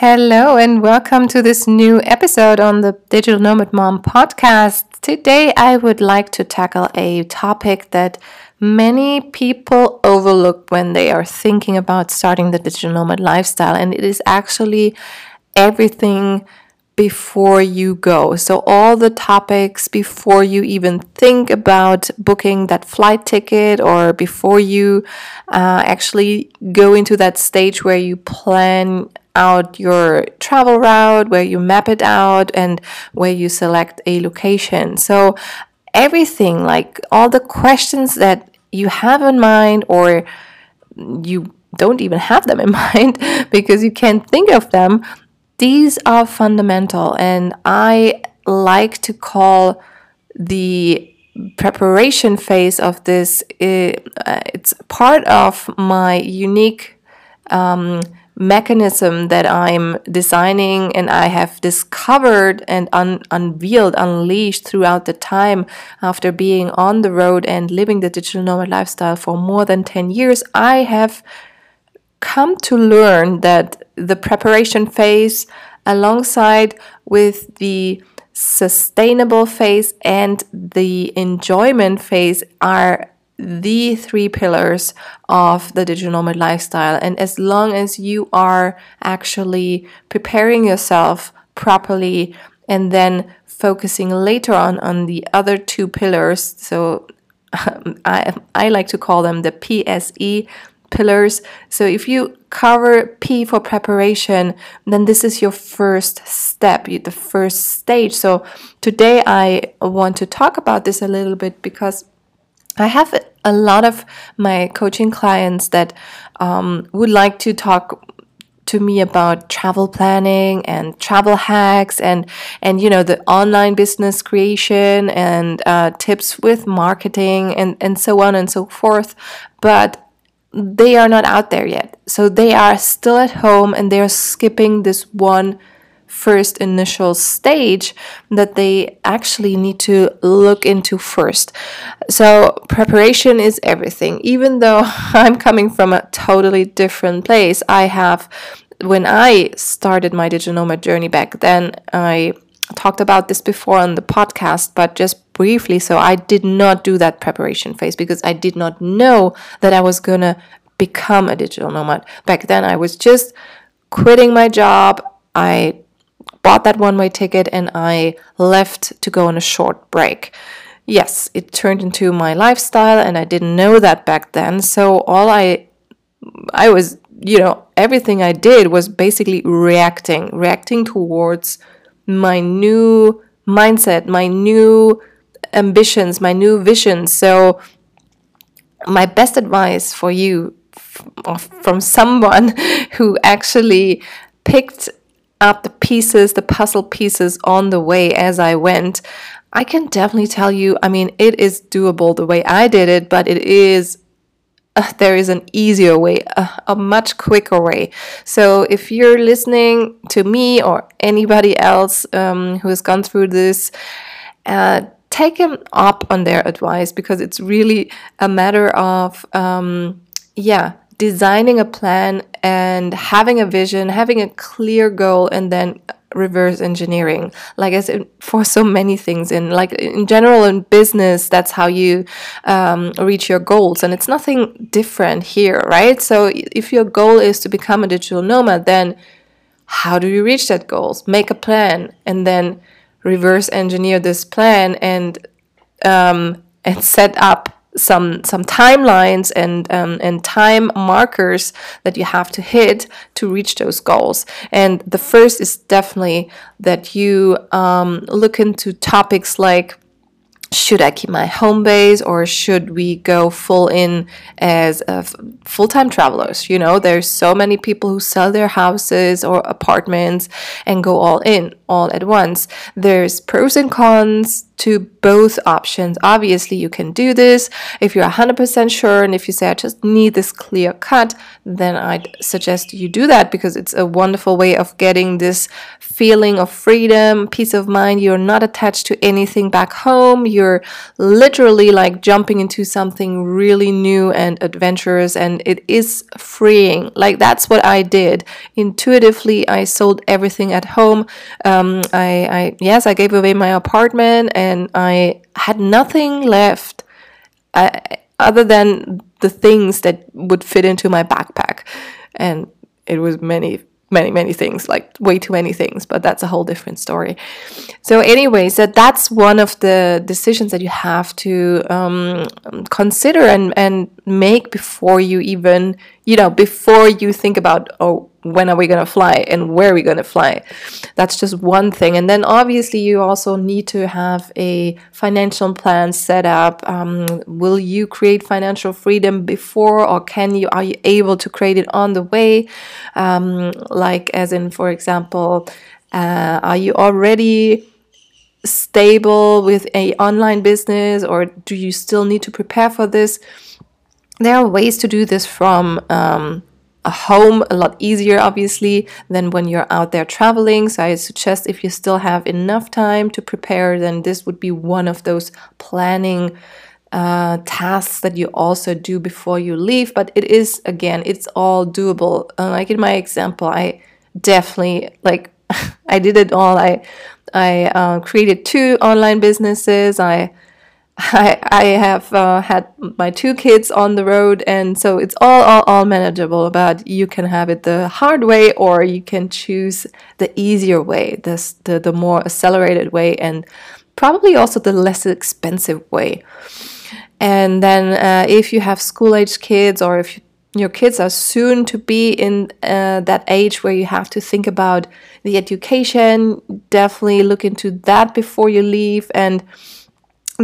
Hello, and welcome to this new episode on the Digital Nomad Mom podcast. Today, I would like to tackle a topic that many people overlook when they are thinking about starting the digital nomad lifestyle, and it is actually everything before you go. So, all the topics before you even think about booking that flight ticket or before you uh, actually go into that stage where you plan out your travel route, where you map it out, and where you select a location. So, everything like all the questions that you have in mind, or you don't even have them in mind because you can't think of them, these are fundamental. And I like to call the preparation phase of this, uh, it's part of my unique. Um, mechanism that I'm designing and I have discovered and un- unveiled, unleashed throughout the time after being on the road and living the digital nomad lifestyle for more than 10 years, I have come to learn that the preparation phase alongside with the sustainable phase and the enjoyment phase are the three pillars of the digital nomad lifestyle. And as long as you are actually preparing yourself properly and then focusing later on on the other two pillars, so I, I like to call them the PSE pillars. So if you cover P for preparation, then this is your first step, the first stage. So today I want to talk about this a little bit because I have a lot of my coaching clients that um, would like to talk to me about travel planning and travel hacks and and you know the online business creation and uh, tips with marketing and and so on and so forth. But they are not out there yet. So they are still at home and they're skipping this one first initial stage that they actually need to look into first. So, preparation is everything. Even though I'm coming from a totally different place, I have, when I started my digital nomad journey back then, I talked about this before on the podcast, but just briefly. So, I did not do that preparation phase because I did not know that I was going to become a digital nomad. Back then, I was just quitting my job. I bought that one way ticket and I left to go on a short break. Yes, it turned into my lifestyle and I didn't know that back then. So all I I was, you know, everything I did was basically reacting, reacting towards my new mindset, my new ambitions, my new vision. So my best advice for you from someone who actually picked up the pieces, the puzzle pieces on the way as I went, I can definitely tell you, I mean, it is doable the way I did it, but it is uh, there is an easier way, a, a, much quicker way. So if you're listening to me or anybody else um, who has gone through this, uh, take them up on their advice because it's really a matter of, um, yeah, designing a plan and having a vision, having a clear goal, and then reverse engineering. Like I said for so many things in like in general in business that's how you um, reach your goals. And it's nothing different here right? So if your goal is to become a digital nomad then how do you reach that goals? Make a plan and then reverse engineer this plan and um, and set up some some timelines and um, and time markers that you have to hit to reach those goals. And the first is definitely that you um, look into topics like should I keep my home base or should we go full in as full time travelers? You know, there's so many people who sell their houses or apartments and go all in all at once. There's pros and cons to both options. Obviously, you can do this if you're 100% sure, and if you say, I just need this clear cut, then I'd suggest you do that because it's a wonderful way of getting this feeling of freedom, peace of mind. You're not attached to anything back home. You're literally like jumping into something really new and adventurous, and it is freeing. Like, that's what I did. Intuitively, I sold everything at home. Um, I, I, yes, I gave away my apartment and I had nothing left. Uh, other than the things that would fit into my backpack. And it was many, many, many things, like way too many things, but that's a whole different story. So, anyways, that that's one of the decisions that you have to um, consider and, and make before you even, you know, before you think about, oh, when are we going to fly and where are we going to fly. That's just one thing. And then obviously you also need to have a financial plan set up. Um, will you create financial freedom before or can you are you able to create it on the way? Um, like as in for example uh, are you already stable with a online business or do you still need to prepare for this? There are ways to do this from um, a home a lot easier obviously than when you're out there traveling. So i suggest if you still have enough time to prepare then this would be one of those planning uh, tasks that you also do before you leave. But it is again it's all doable. Uh, like in my example i definitely like i did it all. I i uh, created two online businesses. I I, I have uh, had my two kids on the road, and so it's all, all, all manageable. But you can have it the hard way, or you can choose the easier way, this, the, the more accelerated way, and probably also the less expensive way. And then, uh, if you have school age kids, or if you, your kids are soon to be in uh, that age where you have to think about the education, definitely look into that before you leave and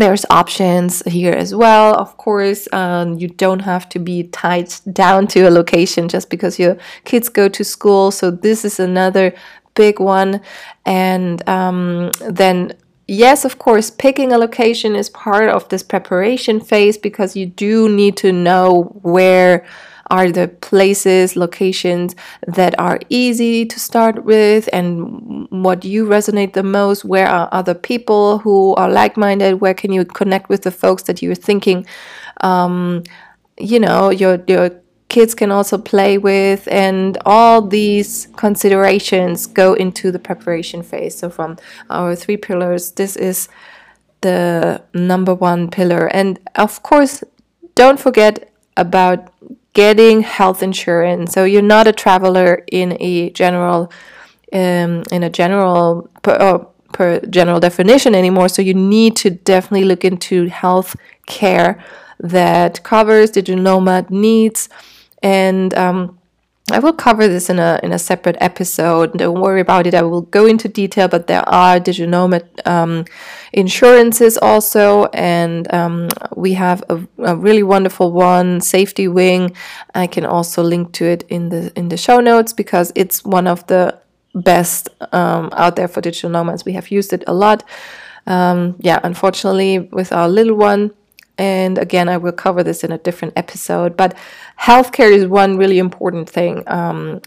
there's options here as well. Of course um, you don't have to be tied down to a location just because your kids go to school. So this is another big one. And um, then yes of course picking a location is part of this preparation phase because you do need to know where are the places, locations that are easy to start with and what you resonate the most? Where are other people who are like minded? Where can you connect with the folks that you're thinking? Um, you know, your, your kids can also play with, and all these considerations go into the preparation phase. So, from our three pillars, this is the number one pillar. And of course, don't forget about getting health insurance. So you're not a traveler in a general um, in a general per, uh, per general definition anymore. So you need to definitely look into health care that covers digital nomad needs and um, I will cover this in a in a separate episode. Don't worry about it. I will go into detail, but there are digital um, insurances also, and um, we have a, a, really wonderful one, SafetyWing. I can also link to it in the in the show notes because it's one of the best um, out there for digital nomads. We have used it a lot. Um, yeah, unfortunately, with our little one, and again, I will cover this in a different episode. But healthcare is one really important thing. Um,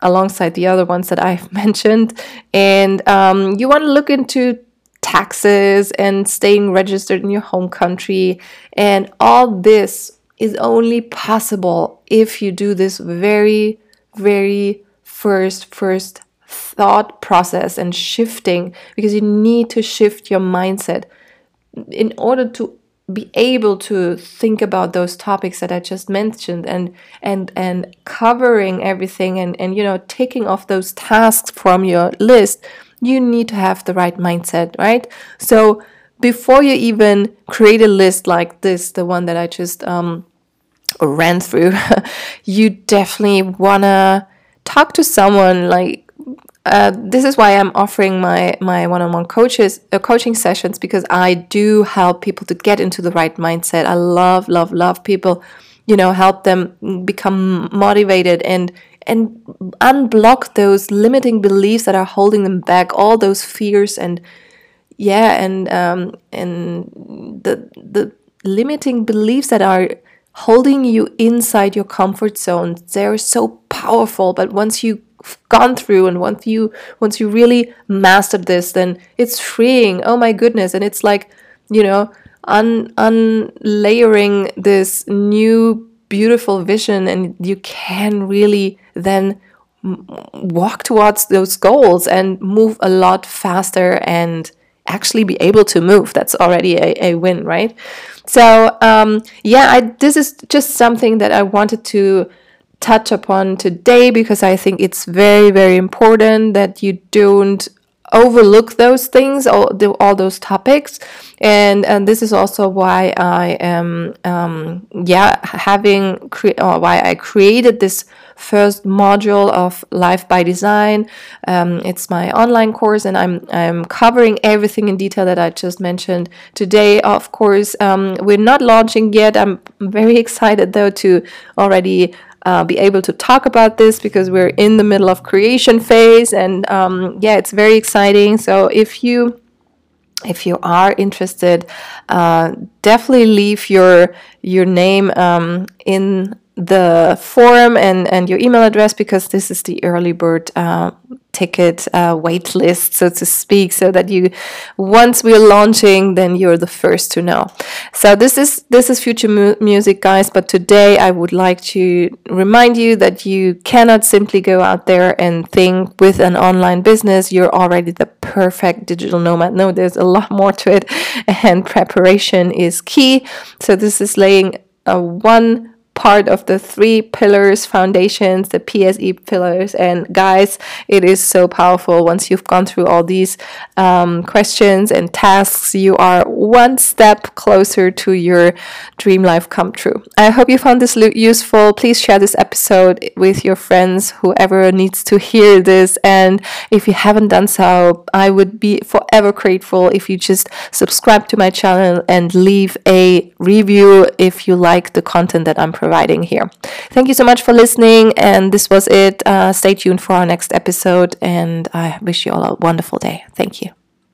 alongside the other ones that I've mentioned. And um, you want to look into taxes and staying registered in your home country. And all this is only possible if you do this very, very first, first thought process and shifting because you need to shift your mindset in order to be able to think about those topics that I just mentioned and and and covering everything and and you know taking off those tasks from your list you need to have the right mindset right? So before you even create a list like this the one that I just um, ran through you definitely want to talk to someone like uh, this is why I'm offering my my one-on-one coaches uh, coaching sessions because I do help people to get into the right mindset. I love love love people, you know, help them become motivated and and unblock those limiting beliefs that are holding them back, all those fears and yeah, and um, and the the limiting beliefs that are holding you inside your comfort zone they're so powerful but once you've gone through and once you once you really mastered this then it's freeing. Oh my goodness. And it's like you know un unlayering this new beautiful vision and you can really then walk towards those goals and move a lot faster and actually be able to move. That's already a, a win right? So um, yeah I, this is just something that i wanted to touch upon today because i think it's very very important that you don't overlook those things all, the, all those topics and and this is also why i am um, yeah having cre- or why i created this first module of Life by Design. Um, it's my online course, and I'm I'm covering everything in detail that I just mentioned today. Of course, um, we're not launching yet. I'm very excited though to already uh, be able to talk about this because we're in the middle of creation phase, and um, yeah, it's very exciting. So if you if you are interested, uh, definitely leave your your name um, in the forum and, and your email address because this is the early bird uh, ticket uh, wait list, so to speak, so that you, once we're launching, then you're the first to know. So this is this is future mu- music, guys. But today I would like to remind you that you cannot simply go out there and think with an online business you're already the perfect digital nomad. No, there's a lot more to it, and preparation is key. So this is laying a one part of the three pillars foundations, the PSE pillars. And guys, it is so powerful. Once you've gone through all these um, questions and tasks, you are one step closer to your dream life come true. I hope you found this useful. Please share this episode with your friends, whoever needs to hear this. And if you haven't done so, I would be forever grateful if you just subscribe to my channel and leave a review if you like the content that I'm providing providing here. Thank you so much for listening, and this was it. Uh, stay tuned for our next episode, and I wish you all a wonderful day. Thank you.